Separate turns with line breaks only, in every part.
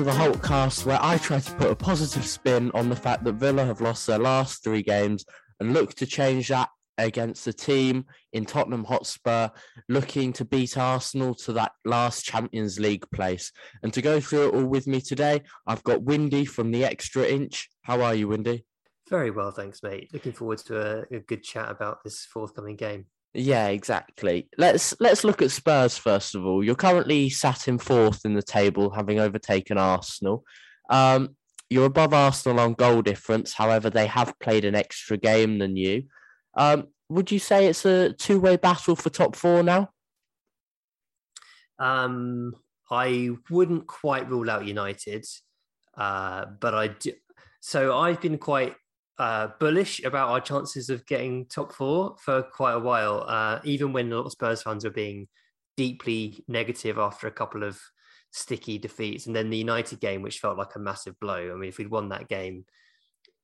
to the Hulkcast, where I try to put a positive spin on the fact that Villa have lost their last three games and look to change that against the team in Tottenham Hotspur, looking to beat Arsenal to that last Champions League place. And to go through it all with me today, I've got Windy from the Extra Inch. How are you, Windy?
Very well, thanks, mate. Looking forward to a, a good chat about this forthcoming game.
Yeah, exactly. Let's let's look at Spurs first of all. You're currently sat in fourth in the table, having overtaken Arsenal. Um, you're above Arsenal on goal difference. However, they have played an extra game than you. Um, would you say it's a two-way battle for top four now?
Um, I wouldn't quite rule out United, uh, but I do. So I've been quite uh, bullish about our chances of getting top four for quite a while, uh, even when a lot of Spurs fans were being deeply negative after a couple of sticky defeats, and then the United game, which felt like a massive blow. I mean, if we'd won that game,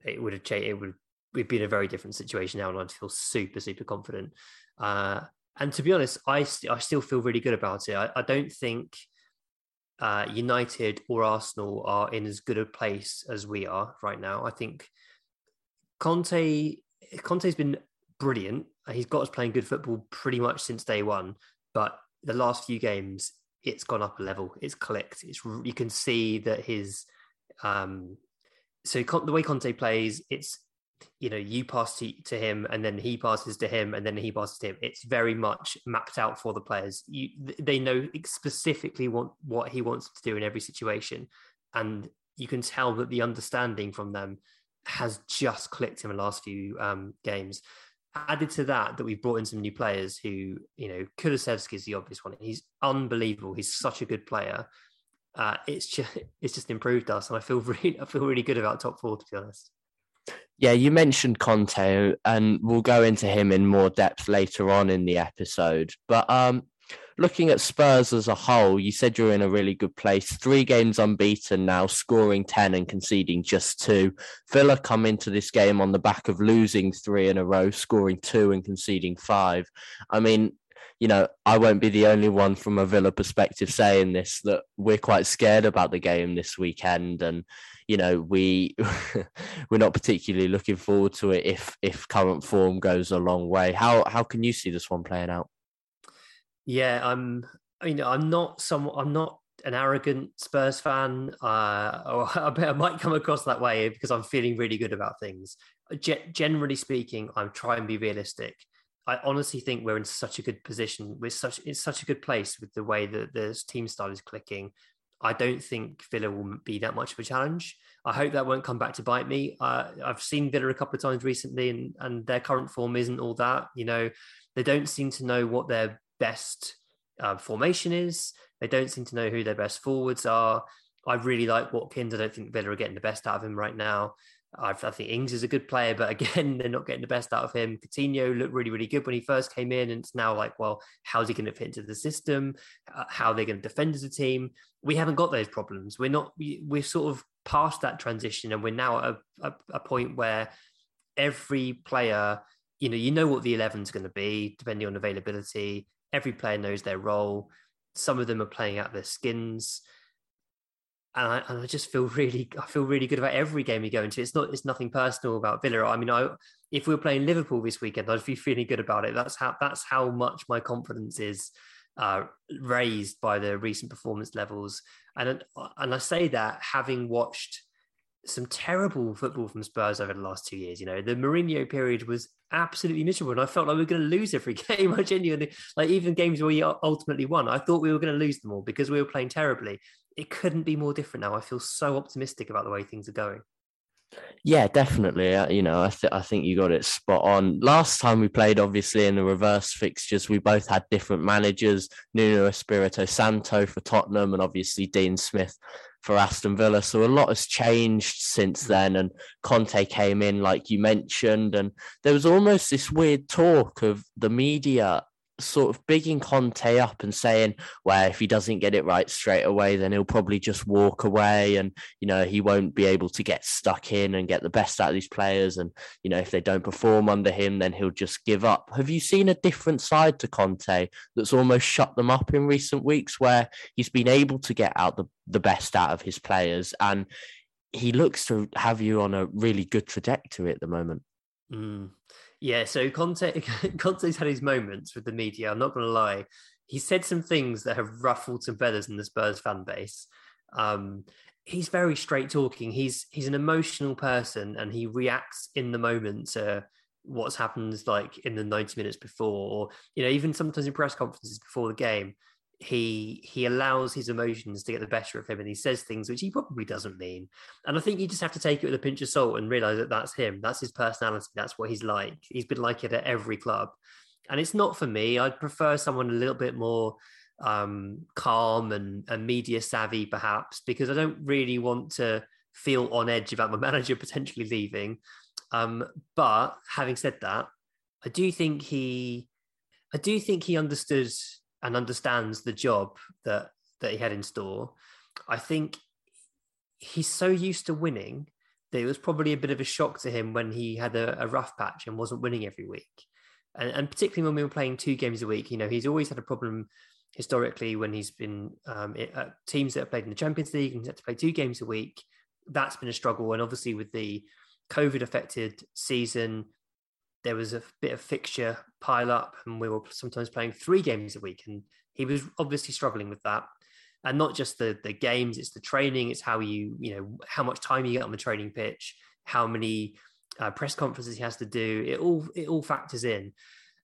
it would have changed. It would we'd be in a very different situation now, and I'd feel super super confident. Uh, and to be honest, I st- I still feel really good about it. I, I don't think uh, United or Arsenal are in as good a place as we are right now. I think Conte Conte's been brilliant. He's got us playing good football pretty much since day one. But the last few games, it's gone up a level. It's clicked. It's you can see that his um, so the way Conte plays, it's you know you pass to, to him and then he passes to him and then he passes to him. It's very much mapped out for the players. You, they know specifically what what he wants to do in every situation, and you can tell that the understanding from them has just clicked in the last few um, games. Added to that, that we've brought in some new players who, you know, Kulusevski is the obvious one. He's unbelievable. He's such a good player. Uh, it's just it's just improved us, and I feel really I feel really good about top four to be honest.
Yeah, you mentioned Conte, and we'll go into him in more depth later on in the episode. But um, looking at Spurs as a whole, you said you're in a really good place. Three games unbeaten now, scoring 10 and conceding just two. Villa come into this game on the back of losing three in a row, scoring two and conceding five. I mean, you know, I won't be the only one from a Villa perspective saying this that we're quite scared about the game this weekend and you know we we're not particularly looking forward to it if if current form goes a long way how how can you see this one playing out
yeah, I'm. You know, I'm not some. I'm not an arrogant Spurs fan. Uh, or I, might come across that way because I'm feeling really good about things. G- generally speaking, I'm trying to be realistic. I honestly think we're in such a good position. We're such it's such a good place with the way that the team style is clicking. I don't think Villa will be that much of a challenge. I hope that won't come back to bite me. Uh, I've seen Villa a couple of times recently, and and their current form isn't all that. You know, they don't seem to know what their best uh, formation is. They don't seem to know who their best forwards are. I really like Watkins. I don't think Villa are getting the best out of him right now. I, I think Ings is a good player, but again, they're not getting the best out of him. Coutinho looked really, really good when he first came in, and it's now like, well, how's he going to fit into the system? Uh, how are they going to defend as a team? We haven't got those problems. We're not. We, we're sort of past that transition, and we're now at a, a, a point where every player, you know, you know what the 11 is going to be depending on availability every player knows their role. Some of them are playing out their skins. And I, and I, just feel really, I feel really good about every game we go into. It's not, it's nothing personal about Villa. I mean, I, if we were playing Liverpool this weekend, I'd be feeling good about it. That's how, that's how much my confidence is uh, raised by the recent performance levels. And and I say that having watched some terrible football from Spurs over the last two years. You know, the Mourinho period was absolutely miserable, and I felt like we were going to lose every game. I genuinely, like even games where we ultimately won, I thought we were going to lose them all because we were playing terribly. it couldn't be more different now. I feel so optimistic about the way things are going.
Yeah, definitely. Uh, you know, I, th- I think you got it spot on. Last time we played, obviously, in the reverse fixtures, we both had different managers Nuno Espirito Santo for Tottenham and obviously Dean Smith for Aston Villa. So a lot has changed since then. And Conte came in, like you mentioned, and there was almost this weird talk of the media sort of bigging Conte up and saying, well, if he doesn't get it right straight away, then he'll probably just walk away and, you know, he won't be able to get stuck in and get the best out of these players. And, you know, if they don't perform under him, then he'll just give up. Have you seen a different side to Conte that's almost shut them up in recent weeks where he's been able to get out the, the best out of his players and he looks to have you on a really good trajectory at the moment?
Mm. Yeah, so Conte Conte's had his moments with the media. I'm not going to lie. He said some things that have ruffled some feathers in the Spurs fan base. Um, he's very straight talking. He's he's an emotional person, and he reacts in the moment to what's happened, like in the 90 minutes before, or you know, even sometimes in press conferences before the game he he allows his emotions to get the better of him and he says things which he probably doesn't mean. And i think you just have to take it with a pinch of salt and realize that that's him. That's his personality. That's what he's like. He's been like it at every club. And it's not for me. I'd prefer someone a little bit more um, calm and, and media savvy perhaps because i don't really want to feel on edge about my manager potentially leaving. Um, but having said that i do think he i do think he understood and understands the job that that he had in store, I think he's so used to winning that it was probably a bit of a shock to him when he had a, a rough patch and wasn't winning every week. And, and, particularly when we were playing two games a week, you know, he's always had a problem historically when he's been um, at teams that have played in the Champions League and had to play two games a week. That's been a struggle. And obviously, with the COVID affected season, there was a bit of fixture pile up, and we were sometimes playing three games a week, and he was obviously struggling with that. And not just the the games, it's the training, it's how you you know how much time you get on the training pitch, how many uh, press conferences he has to do. It all it all factors in,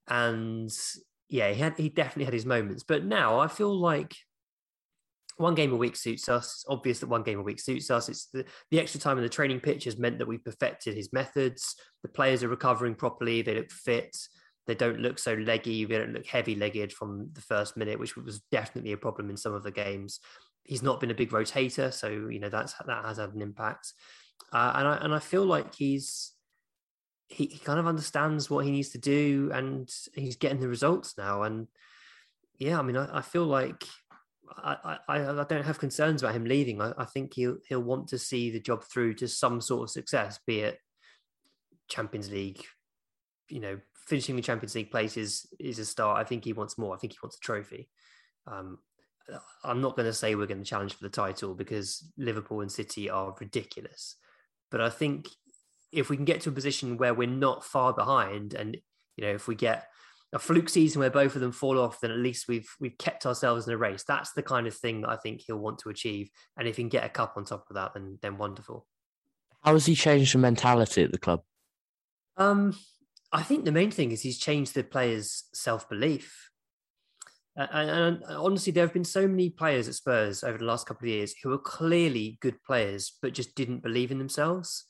and yeah, he had he definitely had his moments. But now I feel like one game a week suits us. It's obvious that one game a week suits us. It's the, the extra time in the training pitch has meant that we've perfected his methods. The players are recovering properly. They look fit. They don't look so leggy. They don't look heavy legged from the first minute, which was definitely a problem in some of the games. He's not been a big rotator, so you know that's that has had an impact. Uh, and I and I feel like he's he, he kind of understands what he needs to do, and he's getting the results now. And yeah, I mean, I, I feel like I, I, I don't have concerns about him leaving. I, I think he'll he'll want to see the job through to some sort of success, be it Champions League, you know, finishing the Champions League place is is a start. I think he wants more. I think he wants a trophy. Um, I'm not going to say we're going to challenge for the title because Liverpool and City are ridiculous, but I think if we can get to a position where we're not far behind, and you know, if we get a fluke season where both of them fall off, then at least we've we've kept ourselves in a race. That's the kind of thing that I think he'll want to achieve. And if he can get a cup on top of that, then then wonderful.
How has he changed the mentality at the club?
Um, I think the main thing is he's changed the players' self belief. Uh, and, and, honestly, there have been so many players at Spurs over the last couple of years who are clearly good players, but just didn't believe in themselves.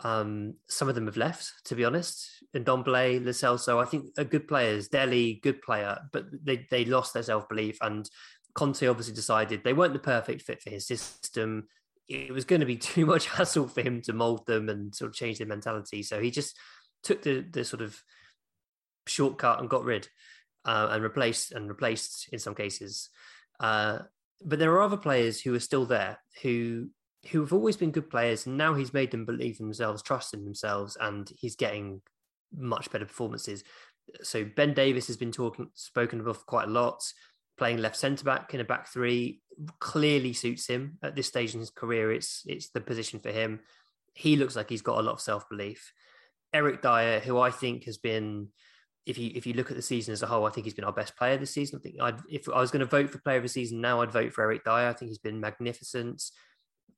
Um, some of them have left, to be honest. And Lo Celso, I think are good players. Dele, good player, but they, they lost their self belief. And Conte obviously decided they weren't the perfect fit for his system. It was going to be too much hassle for him to mold them and sort of change their mentality. So he just took the the sort of shortcut and got rid uh, and replaced and replaced in some cases. Uh, but there are other players who are still there who who have always been good players, and now he's made them believe themselves, trust in themselves, and he's getting much better performances. So Ben Davies has been talking spoken of quite a lot. Playing left centre back in a back three clearly suits him at this stage in his career. It's it's the position for him. He looks like he's got a lot of self belief. Eric Dier, who I think has been, if you if you look at the season as a whole, I think he's been our best player this season. I think I'd, if I was going to vote for player of the season now, I'd vote for Eric Dier. I think he's been magnificent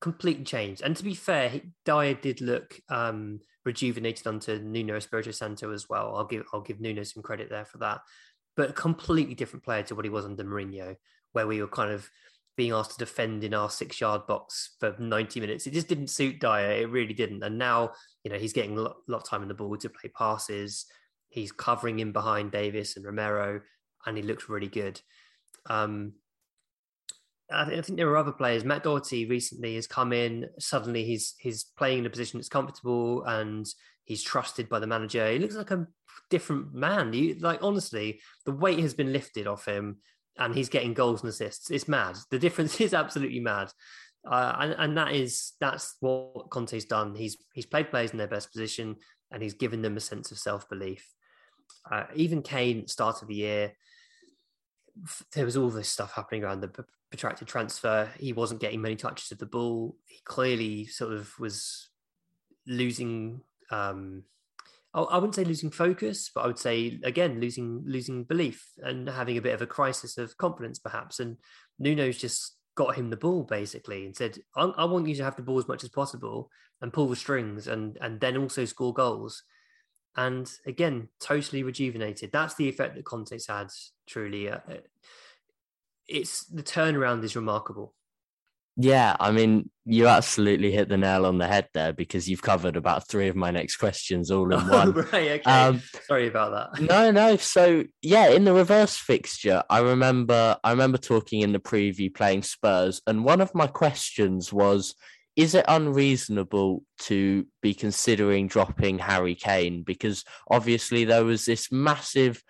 completely changed. And to be fair, Dier did look um, rejuvenated under Nuno Espirito Santo as well. I'll give I'll give Nuno some credit there for that. But a completely different player to what he was under Mourinho, where we were kind of being asked to defend in our six yard box for 90 minutes. It just didn't suit Dier. It really didn't. And now, you know, he's getting a lot, lot of time in the ball to play passes. He's covering in behind Davies and Romero, and he looks really good. Um, I, th- I think there are other players. Matt Doherty recently has come in. Suddenly, he's he's playing in a position that's comfortable and he's trusted by the manager. He looks like a different man. You like honestly, the weight has been lifted off him and he's getting goals and assists. It's mad. The difference is absolutely mad. Uh, and, and that is that's what Conte's done. He's he's played players in their best position and he's given them a sense of self belief. Uh, even Kane, start of the year, there was all this stuff happening around the protracted transfer. He wasn't getting many touches of the ball. He clearly sort of was losing um, I wouldn't say losing focus, but I would say again losing losing belief and having a bit of a crisis of confidence, perhaps. And Nuno's just got him the ball basically and said, I, I, want you to have the ball as much as possible and pull the strings and and then also score goals." And again, totally rejuvenated. That's the effect that Conte's had. Truly, uh, it's the turnaround is remarkable.
Yeah, I mean, you absolutely hit the nail on the head there because you've covered about three of my next questions all in one.
right, okay. Um, Sorry about that.
no, no. So yeah, in the reverse fixture, I remember I remember talking in the preview playing Spurs, and one of my questions was, is it unreasonable to be considering dropping Harry Kane? Because obviously there was this massive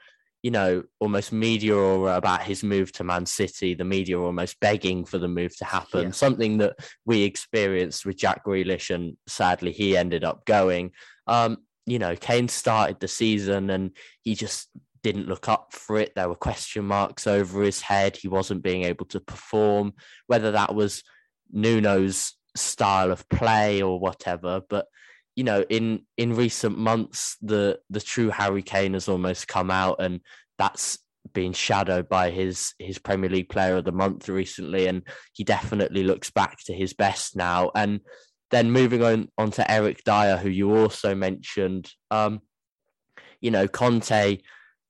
you know, almost media aura about his move to Man City, the media almost begging for the move to happen, yeah. something that we experienced with Jack Grealish, and sadly he ended up going. Um, you know, Kane started the season and he just didn't look up for it. There were question marks over his head. He wasn't being able to perform, whether that was Nuno's style of play or whatever. But you know, in in recent months, the the true Harry Kane has almost come out, and that's been shadowed by his his Premier League Player of the Month recently, and he definitely looks back to his best now. And then moving on on to Eric Dier, who you also mentioned, um, you know, Conte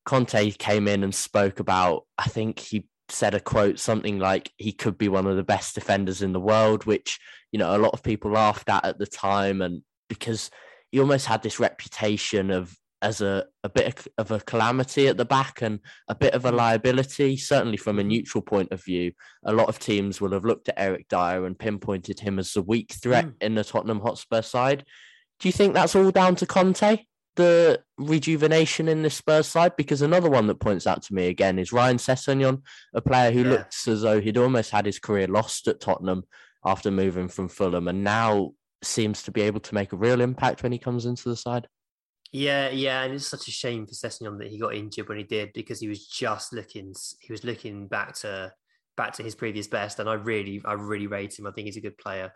Conte came in and spoke about. I think he said a quote something like he could be one of the best defenders in the world, which you know a lot of people laughed at at the time, and because he almost had this reputation of as a, a bit of a calamity at the back and a bit of a mm. liability, certainly from a neutral point of view. A lot of teams will have looked at Eric Dier and pinpointed him as a weak threat mm. in the Tottenham Hotspur side. Do you think that's all down to Conte, the rejuvenation in the Spurs side? Because another one that points out to me again is Ryan Sessegnon, a player who yeah. looks as though he'd almost had his career lost at Tottenham after moving from Fulham and now seems to be able to make a real impact when he comes into the side.
Yeah, yeah, and it's such a shame for Sessegnon that he got injured when he did because he was just looking he was looking back to back to his previous best, and I really I really rate him. I think he's a good player.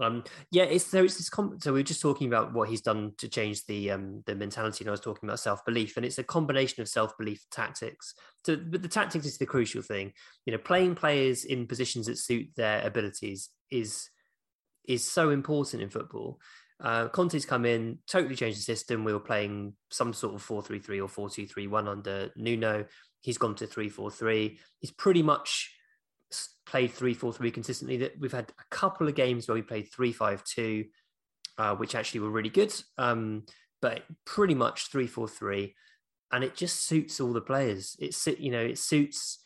Um, yeah, it's so it's this. Com- so we are just talking about what he's done to change the um the mentality, and I was talking about self belief, and it's a combination of self belief tactics. So, but the tactics is the crucial thing. You know, playing players in positions that suit their abilities is is so important in football. Uh, Conte's come in, totally changed the system. We were playing some sort of 4 3 3 or 4 2 3 1 under Nuno. He's gone to 3 4 3. He's pretty much played 3 4 3 consistently. That We've had a couple of games where we played 3 5 2, uh, which actually were really good, um, but pretty much 3 4 3. And it just suits all the players. It's, you know, it suits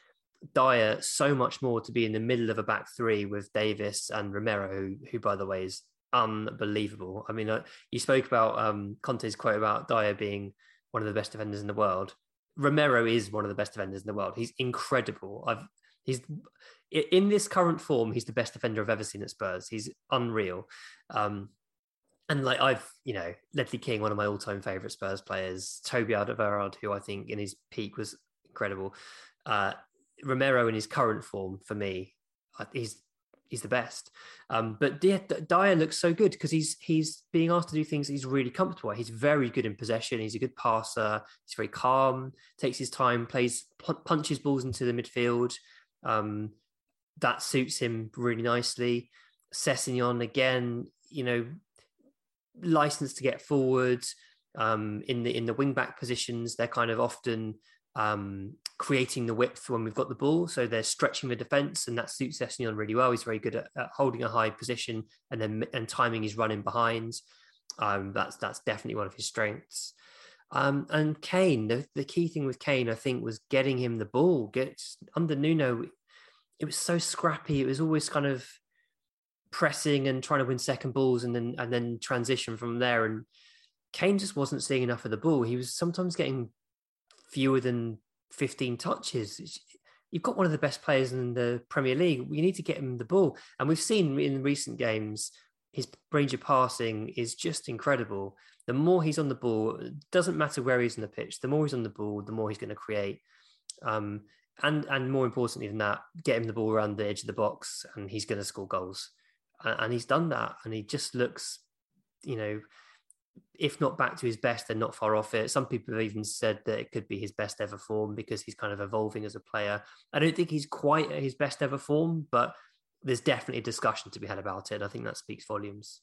Dier so much more to be in the middle of a back three with Davies and Romero, who, who by the way, is unbelievable. I mean, uh, you spoke about um, Conte's quote about Dier being one of the best defenders in the world. Romero is one of the best defenders in the world. He's incredible. I've he's in this current form. He's the best defender I've ever seen at Spurs. He's unreal. Um, and like I've, you know, Ledley King, one of my all-time favorite Spurs players, Toby Alderweireld, who I think in his peak was incredible. Uh, Romero in his current form for me, he's he's the best. Um, but Dier looks so good because he's he's being asked to do things he's really comfortable. He's very good in possession. He's a good passer. He's very calm. Takes his time. Plays punches balls into the midfield. Um, that suits him really nicely. Sessegnon again, you know, licensed to get forward. Um, in the in the wing back positions, they're kind of often um, creating the width when we've got the ball. So they're stretching the defense, and that suits Sessegnon really well. He's very good at, at, holding a high position and then and timing his running behind. Um, that's that's definitely one of his strengths. Um, and Kane, the, the key thing with Kane, I think, was getting him the ball. Get under Nuno, it was so scrappy. It was always kind of pressing and trying to win second balls and then and then transition from there. And Kane just wasn't seeing enough of the ball. He was sometimes getting fewer than 15 touches. You've got one of the best players in the Premier League. We need to get him the ball. And we've seen in recent games, his range of passing is just incredible. The more he's on the ball, doesn't matter where he's on the pitch, the more he's on the ball, the more he's going to create. Um, and and more importantly than that, get him the ball around the edge of the box, and he's going to score goals. And he's done that, and he just looks, you know, if not back to his best, then not far off it. Some people have even said that it could be his best ever form because he's kind of evolving as a player. I don't think he's quite at his best ever form, but there's definitely a discussion to be had about it. I think that speaks volumes.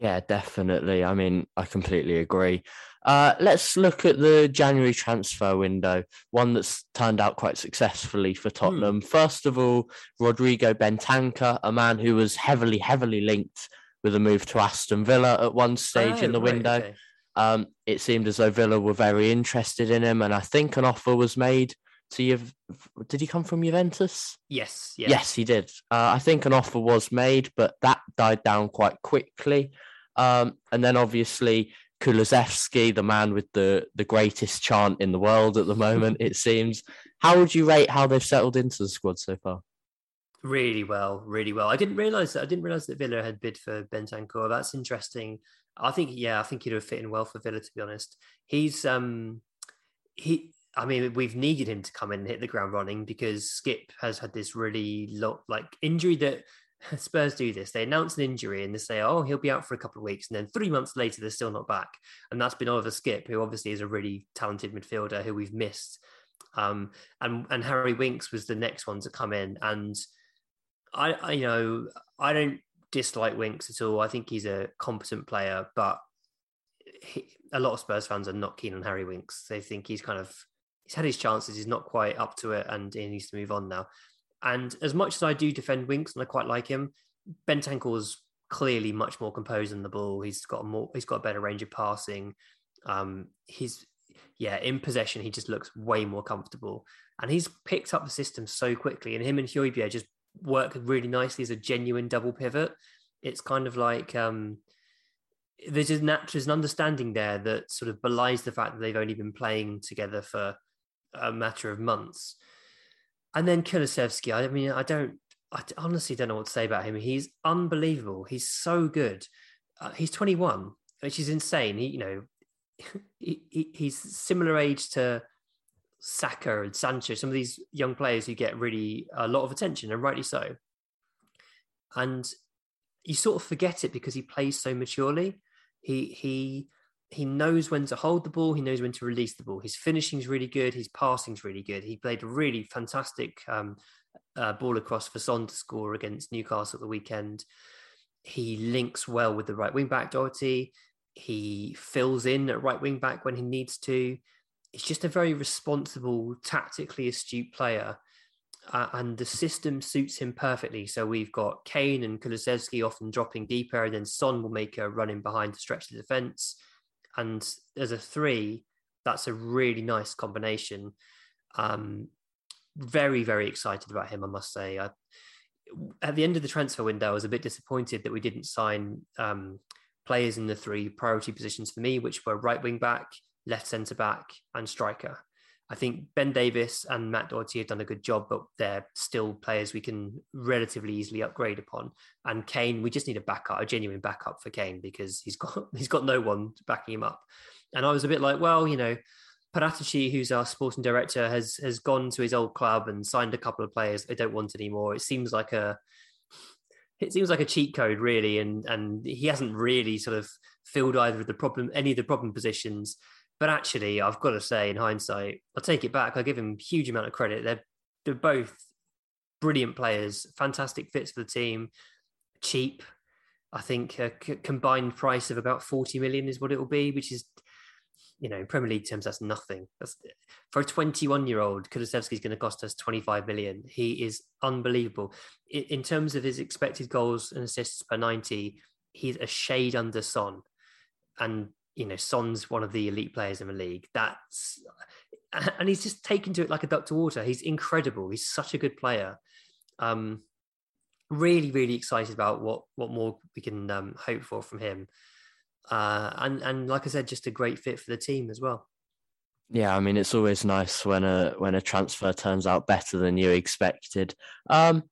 Yeah, definitely. I mean, I completely agree. Uh, let's look at the January transfer window, one that's turned out quite successfully for hmm. Tottenham. Hmm. First of all, Rodrigo Bentancur, a man who was heavily, heavily linked with a move to Aston Villa at one stage oh, in the right, window. Okay. Um, it seemed as though Villa were very interested in him, and I think an offer was made to you. Did he come from Juventus?
Yes.
Yes, yes he did. Uh, I think an offer was made, but that died down quite quickly. Um, and then obviously Kulusevski, the man with the the greatest chant in the world at the moment, it seems. How would you rate how they've settled into the squad so far?
Really well, really well. I didn't realize that. I didn't realize that Villa had bid for Bentancur. That's interesting. I think, yeah, I think he'd have fit in well for Villa. To be honest, he's um, he. I mean, we've needed him to come in and hit the ground running because Skipp has had this really low, like injury that Spurs do this. They announce an injury and they say, "Oh, he'll be out for a couple of weeks," and then three months later, they're still not back. And that's been Oliver Skipp, who obviously is a really talented midfielder who we've missed. Um, and and Harry Winks was the next one to come in, and I, I you know I don't dislike Winks at all. I think he's a competent player, but he, a lot of Spurs fans are not keen on Harry Winks. They think he's kind of he's had his chances. He's not quite up to it, and he needs to move on now. And as much as I do defend Winks and I quite like him, Bentancur's clearly much more composed in the ball. He's got a more he's got a better range of passing. Um, he's yeah, in possession, he just looks way more comfortable. And he's picked up the system so quickly. And him and Højbjerg just work really nicely as a genuine double pivot. It's kind of like um, there's a natural there's an understanding there that sort of belies the fact that they've only been playing together for a matter of months. And then Kulusevski, I mean, I don't, I honestly don't know what to say about him. He's unbelievable. He's so good. Uh, he's 21, which is insane. He, you know, he, he's similar age to Saka and Sancho, some of these young players who get really a lot of attention, and rightly so. And you sort of forget it because he plays so maturely. He he he knows when to hold the ball. He knows when to release the ball. His finishing's really good. His passing's really good. He played a really fantastic um, uh, ball across for Son to score against Newcastle at the weekend. He links well with the right wing back Doherty. He fills in at right wing back when he needs to he's just a very responsible, tactically astute player. Uh, and the system suits him perfectly. So we've got Kane and Kulusevski often dropping deeper, and then Son will make a run in behind to stretch the defense. And as a three, that's a really nice combination. Um, very, very excited about him, I must say. I, at the end of the transfer window, I was a bit disappointed that we didn't sign um, players in the three priority positions for me, which were right wing back, left centre back, and striker. I think Ben Davies and Matt Doherty have done a good job, but they're still players we can relatively easily upgrade upon. And Kane, we just need a backup, a genuine backup for Kane because he's got he's got no one backing him up. And I was a bit like, well, you know, Paratici, who's our sporting director, has has gone to his old club and signed a couple of players they don't want anymore. It seems like a it seems like a cheat code, really, and and he hasn't really sort of filled either of the problem any of the problem positions. But actually, I've got to say, in hindsight, I'll take it back. I give him a huge amount of credit. They're they're both brilliant players, fantastic fits for the team, cheap. I think a c- combined price of about 40 million is what it will be, which is you know, in Premier League terms, that's nothing. That's for a 21 year old. Kulusevski is going to cost us 25 million. He is unbelievable in, in, terms of his expected goals and assists per 90. He's a shade under Son, and you know, Son's one of the elite players in the league. That's and he's just taken to it like a duck to water. He's incredible. He's such a good player. Um, really, really excited about what what more we can um, hope for from him. Uh, and and like I said, just a great fit for the team as well.
Yeah, I mean it's always nice when a when a transfer turns out better than you expected. Um,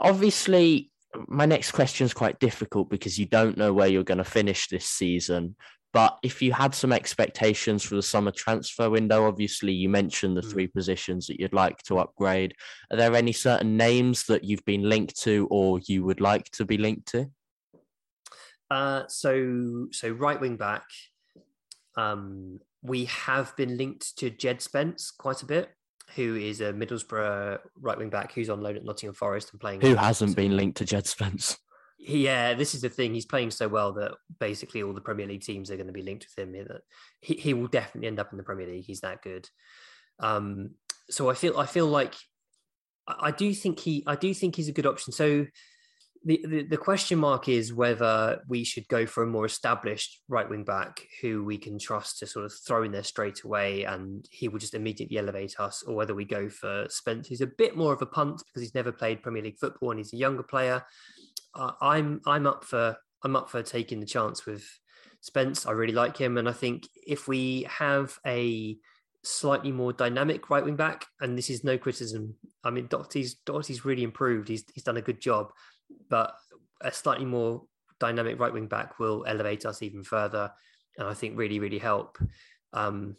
obviously, my next question is quite difficult because you don't know where you're going to finish this season. But if you had some expectations for the summer transfer window, obviously you mentioned the mm. three positions that you'd like to upgrade. Are there any certain names that you've been linked to or you would like to be linked to?
Uh, so, so right wing back, um, we have been linked to Jed Spence quite a bit, who is a Middlesbrough right wing back who's on loan at Nottingham Forest and playing.
Who hasn't been linked to Jed Spence?
Yeah, this is the thing. He's playing so well that basically all the Premier League teams are going to be linked with him. That he, he will definitely end up in the Premier League. He's that good. Um, so I feel I feel like I, do think he I do think he's a good option. So the, the, the question mark is whether we should go for a more established right wing back who we can trust to sort of throw in there straight away and he will just immediately elevate us, or whether we go for Spence, who's a bit more of a punt because he's never played Premier League football and he's a younger player uh, I'm I'm up for I'm up for taking the chance with Spence. I really like him, and I think if we have a slightly more dynamic right wing back, and this is no criticism. I mean, Doherty's Doherty's really improved. He's he's done a good job, but a slightly more dynamic right wing back will elevate us even further, and I think really really help. Um,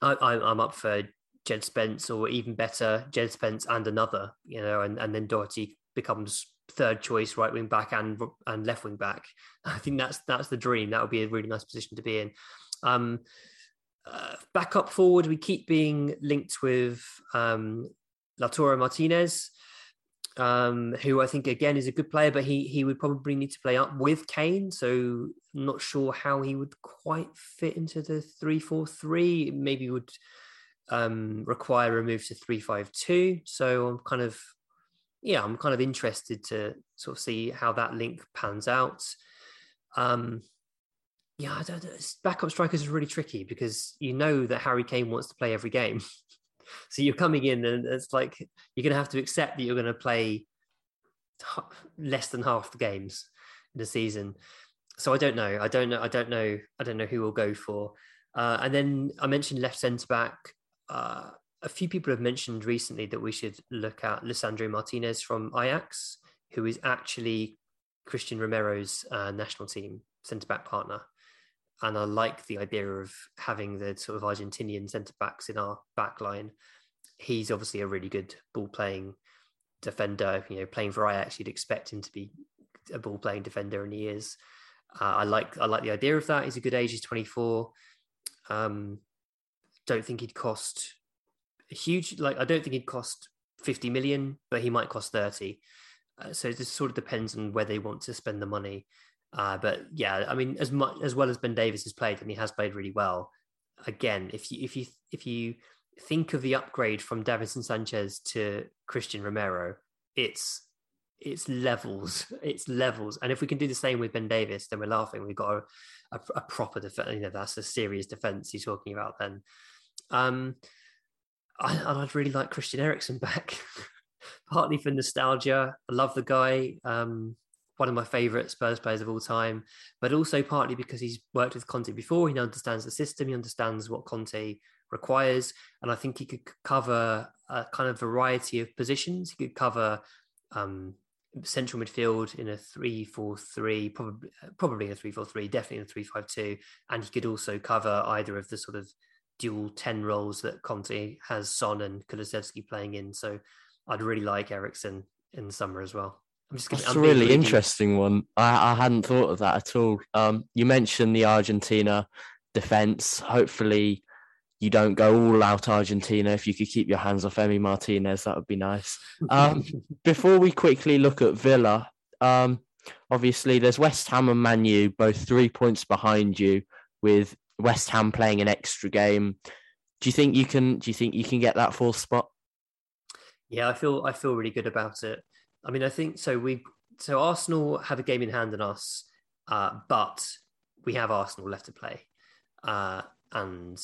I, am up for Jed Spence, or even better, Jed Spence and another, you know, and, and then Doherty becomes third choice right wing back and and left wing back. I think that's that's the dream. That would be a really nice position to be in. Um, uh, back up forward, we keep being linked with um, Lautaro Martinez, um, who I think again is a good player, but he he would probably need to play up with Kane. So I'm not sure how he would quite fit into the three four three. Maybe would um, require a move to three five two. So I'm kind of yeah, I'm kind of interested to sort of see how that link pans out. Um, yeah, I don't, backup strikers is really tricky because you know that Harry Kane wants to play every game. so you're coming in and it's like you're going to have to accept that you're going to play less than half the games in the season. So I don't know. I don't know. I don't know. I don't know who will go for. Uh, and then I mentioned left centre back. Uh, a few people have mentioned recently that we should look at Lisandro Martinez from Ajax, who is actually Christian Romero's uh, national team centre back partner. And I like the idea of having the sort of Argentinian centre backs in our back line. He's obviously a really good ball playing defender. You know, playing for Ajax, you'd expect him to be a ball playing defender, and he is. Uh, I like I like the idea of that. He's a good age. He's 24. Um, don't think he'd cost huge. Like I don't think he'd cost 50 million, but he might cost 30. Uh, so it just sort of depends on where they want to spend the money. Uh, but yeah, I mean, as much as well as Ben Davies has played, and he has played really well. Again, if you if you if you think of the upgrade from Davinson Sanchez to Christian Romero, it's it's levels, it's levels. And if we can do the same with Ben Davies, then we're laughing. We've got a, a, a proper defense. You know, that's a serious defense he's talking about. Then, um, I, I'd really like Christian Eriksen back, partly for nostalgia. I love the guy, um, one of my favourite Spurs players of all time, but also partly because he's worked with Conte before. He understands the system, he understands what Conte requires, and I think he could cover a kind of variety of positions. He could cover um, central midfield in a 3-4-3 probably probably in a 3-4-3 definitely in a 3-5-2 and he could also cover either of the sort of dual 10 roles that Conte has Son and Kulusevski playing in. So I'd really like Eriksen in the summer as well.
I'm just gonna, That's I'm a really greedy. interesting one. I, I hadn't thought of that at all. Um, you mentioned the Argentina defense. Hopefully, you don't go all out Argentina. If you could keep your hands off Emi Martinez, that would be nice. Um, before we quickly look at Villa, um, obviously there's West Ham and Man U, both three points behind you with West Ham playing an extra game. Do you think you can? Do you think you can get that fourth spot?
Yeah, I feel I feel really good about it. I mean, I think so. We so Arsenal have a game in hand on us, uh, but we have Arsenal left to play, uh, and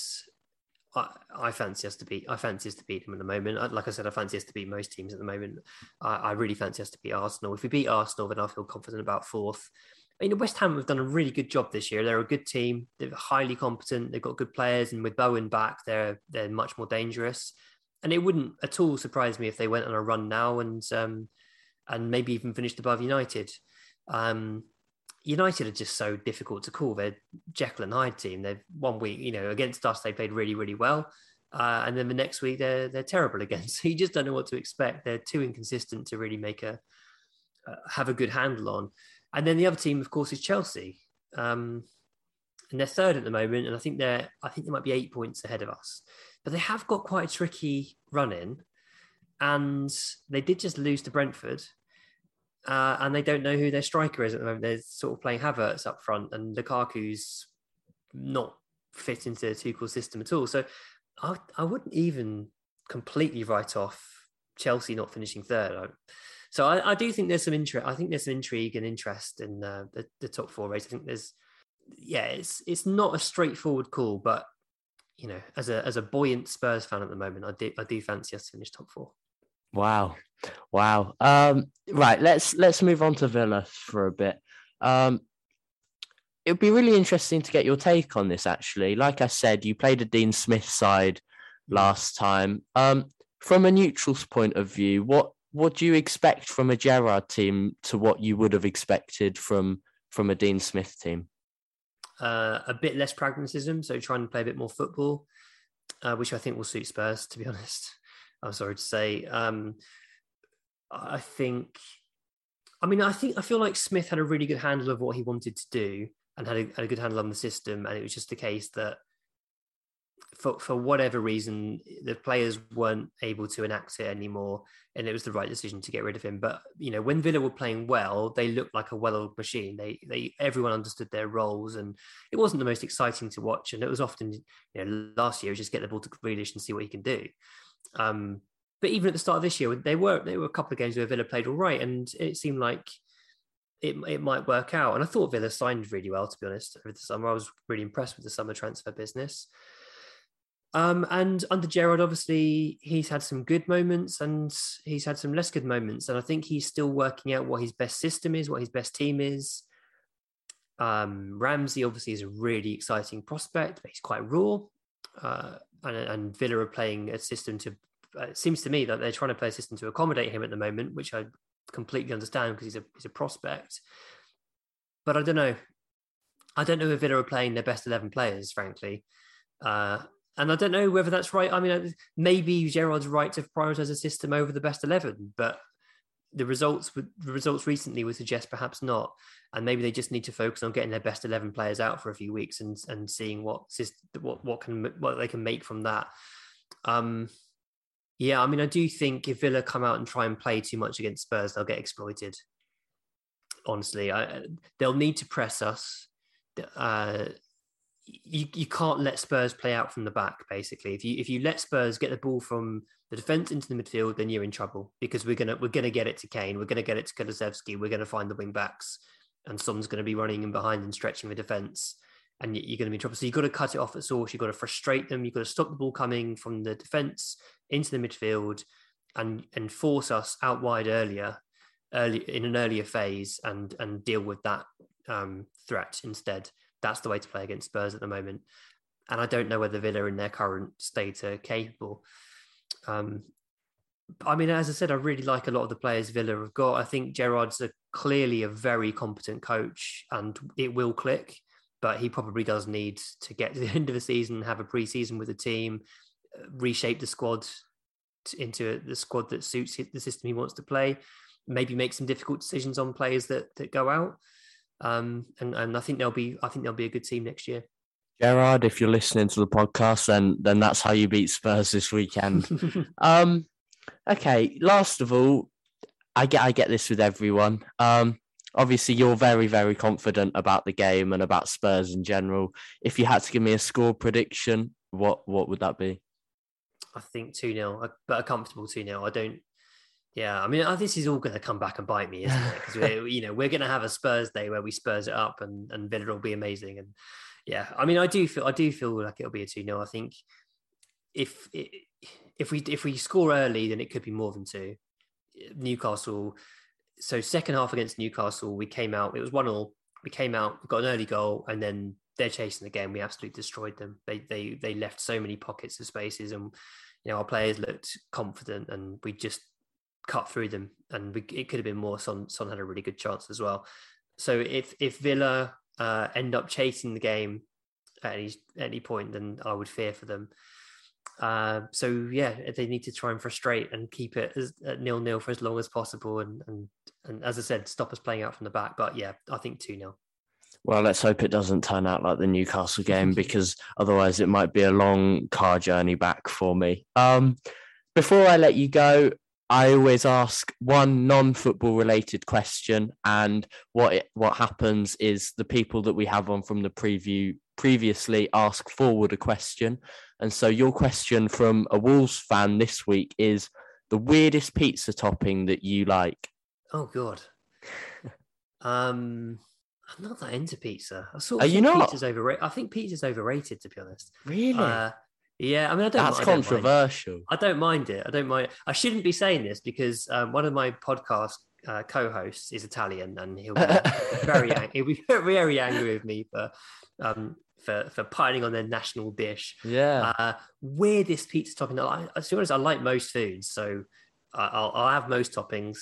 I, I, fancy us to beat. I fancy us to beat them at the moment. Like I said, I fancy us to beat most teams at the moment. I, I really fancy us to beat Arsenal. If we beat Arsenal, then I feel confident about fourth. I mean, West Ham have done a really good job this year. They're a good team. They're highly competent. They've got good players, and with Bowen back, they're they're much more dangerous. And it wouldn't at all surprise me if they went on a run now and um, and maybe even finished above United. Um, United are just so difficult to call. They're Jekyll and Hyde team. They've one week, you know, against us they played really, really well, uh, and then the next week they're they're terrible again. So you just don't know what to expect. They're too inconsistent to really make a uh, have a good handle on. And then the other team, of course, is Chelsea, um, and they're third at the moment, and I think they're I think they might be eight points ahead of us, but they have got quite a tricky run in, and they did just lose to Brentford uh, and they don't know who their striker is at the moment. They're sort of playing Havertz up front, and Lukaku's not fit into the Tuchel system at all. So I, I wouldn't even completely write off Chelsea not finishing third. So I, I do think there's some interest. I think there's some intrigue and interest in uh, the, the top four race. I think there's, yeah, it's it's not a straightforward call, but you know, as a as a buoyant Spurs fan at the moment, I do I do fancy us to finish top four.
Wow, wow. Um, right, let's let's move on to Villa for a bit. Um, it'd be really interesting to get your take on this. Actually, like I said, you played a Dean Smith side last time. Um, from a neutral's point of view, what what do you expect from a Gerrard team to what you would have expected from from a Dean Smith team?
Uh, a bit less pragmatism, so trying to play a bit more football, uh, which I think will suit Spurs. To be honest. I'm sorry to say. Um, I think, I mean, I think I feel like Smith had a really good handle of what he wanted to do and had a, had a good handle on the system, and it was just a case that for for whatever reason the players weren't able to enact it anymore and it was the right decision to get rid of him but you know when villa were playing well they looked like a well-oiled machine they they everyone understood their roles and it wasn't the most exciting to watch and it was often you know last year was just get the ball to Grealish and see what he can do um, but even at the start of this year, they were there were a couple of games where Villa played all right, and it seemed like it it might work out. And I thought Villa signed really well, to be honest, over the summer. I was really impressed with the summer transfer business. Um, and under Gerrard, obviously, he's had some good moments and he's had some less good moments. And I think he's still working out what his best system is, what his best team is. Um, Ramsey obviously is a really exciting prospect, but he's quite raw. Uh, and, and Villa are playing a system to. Uh, it seems to me that they're trying to play a system to accommodate him at the moment, which I completely understand because he's a he's a prospect. But I don't know. I don't know if Villa are playing their best eleven players, frankly. Uh, and I don't know whether that's right. I mean, maybe Gerrard's right to prioritize a system over the best eleven, but the results the results recently would suggest perhaps not. And maybe they just need to focus on getting their best 11 players out for a few weeks and and seeing what what what can what they can make from that. Um yeah i mean i do think if villa come out and try and play too much against spurs they'll get exploited. Honestly I, they'll need to press us. Uh you, you can't let Spurs play out from the back. Basically, if you if you let Spurs get the ball from the defense into the midfield, then you're in trouble because we're gonna we're gonna get it to Kane, we're gonna get it to Kulusevski, we're gonna find the wing backs, and Son's gonna be running in behind and stretching the defense, and you're gonna be in trouble. So you've got to cut it off at source. You've got to frustrate them. You've got to stop the ball coming from the defense into the midfield, and and force us out wide earlier, early in an earlier phase, and and deal with that um, threat instead that's the way to play against Spurs at the moment. And I don't know whether Villa in their current state are capable. Um, I mean, as I said, I really like a lot of the players Villa have got. I think Gerrard's a, clearly a very competent coach and it will click, but he probably does need to get to the end of the season, have a pre-season with the team, reshape the squad into the squad that suits the system he wants to play, maybe make some difficult decisions on players that, that go out. Um, and, and I think they'll be I think they'll be a good team next year.
Gerrard, if you're listening to the podcast, then then that's how you beat Spurs this weekend. um, okay. Last of all, I get I get this with everyone. Um, obviously you're very very confident about the game and about Spurs in general. If you had to give me a score prediction, what what would that be?
I think 2 0, but a comfortable 2 0. I don't, yeah, I mean, this is all going to come back and bite me, isn't it? Because we're, you know, we're going to have a Spurs day where we Spurs it up and, and Villa will be amazing. And yeah, I mean, I do feel, I do feel like it'll be a 2 0. I think if, if we, if we score early, then it could be more than two. Newcastle, so second half against Newcastle, we came out, it was 1 all. We came out, we got an early goal, and then they're chasing the game. We absolutely destroyed them. They they they left so many pockets of spaces, and you know our players looked confident, and we just cut through them. And we, it could have been more. Son Son had a really good chance as well. So if if Villa uh, end up chasing the game at any any point, then I would fear for them. Uh, so yeah, they need to try and frustrate and keep it as nil nil for as long as possible, and and and as I said, stop us playing out from the back. But yeah, I think two 0
well, let's hope it doesn't turn out like the Newcastle game because otherwise it might be a long car journey back for me. Um, before I let you go, I always ask one non-football related question, and what it, what happens is the people that we have on from the preview previously ask forward a question, and so your question from a Wolves fan this week is the weirdest pizza topping that you like.
Oh God. um I'm not that into pizza. I sort
of Are you not?
Pizza's overrated. I think pizza's overrated, to be honest.
Really? Uh,
yeah, I mean, I don't.
That's I don't controversial.
Mind. I don't mind it. I don't mind. I shouldn't be saying this because um, one of my podcast uh, co-hosts is Italian, and he'll be very ang- he'll be very angry with me for um, for for piling on their national dish.
Yeah. Uh,
weirdest pizza topping. I, to be honest, I like most foods, so I'll, I'll have most toppings.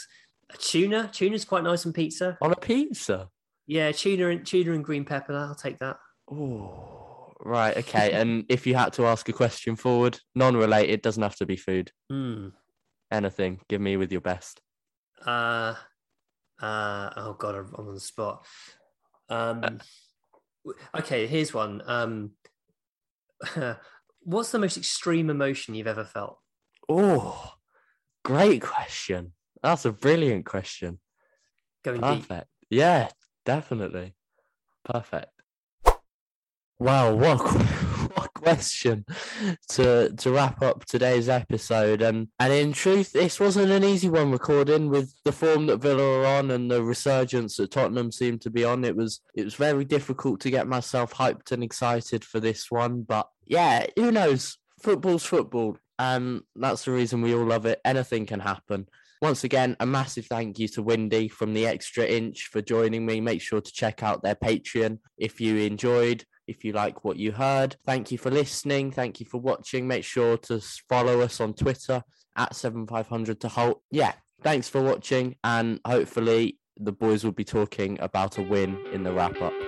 A tuna, tuna's quite nice on pizza.
On a pizza.
Yeah, tuna and tuna and green pepper. I'll take that.
Oh, right. Okay. and if you had to ask a question forward, non-related, doesn't have to be food.
Mm.
Anything. Give me with your best.
Uh, uh. Oh God, I'm on the spot. Um. okay. Here's one. Um. what's the most extreme emotion you've ever felt?
Oh, great question. That's a brilliant question.
Going Perfect.
Deep. Yeah, Definitely. Perfect. Wow, what what question to to wrap up today's episode. And and in truth, this wasn't an easy one recording with the form that Villa are on and the resurgence that Tottenham seemed to be on. It was it was very difficult to get myself hyped and excited for this one. But yeah, who knows? Football's football. And that's the reason we all love it. Anything can happen. Once again, a massive thank you to Windy from the Extra Inch for joining me. Make sure to check out their Patreon if you enjoyed, if you like what you heard. Thank you for listening. Thank you for watching. Make sure to follow us on Twitter at 7500 to Holte. Yeah, thanks for watching, and hopefully the boys will be talking about a win in the wrap up.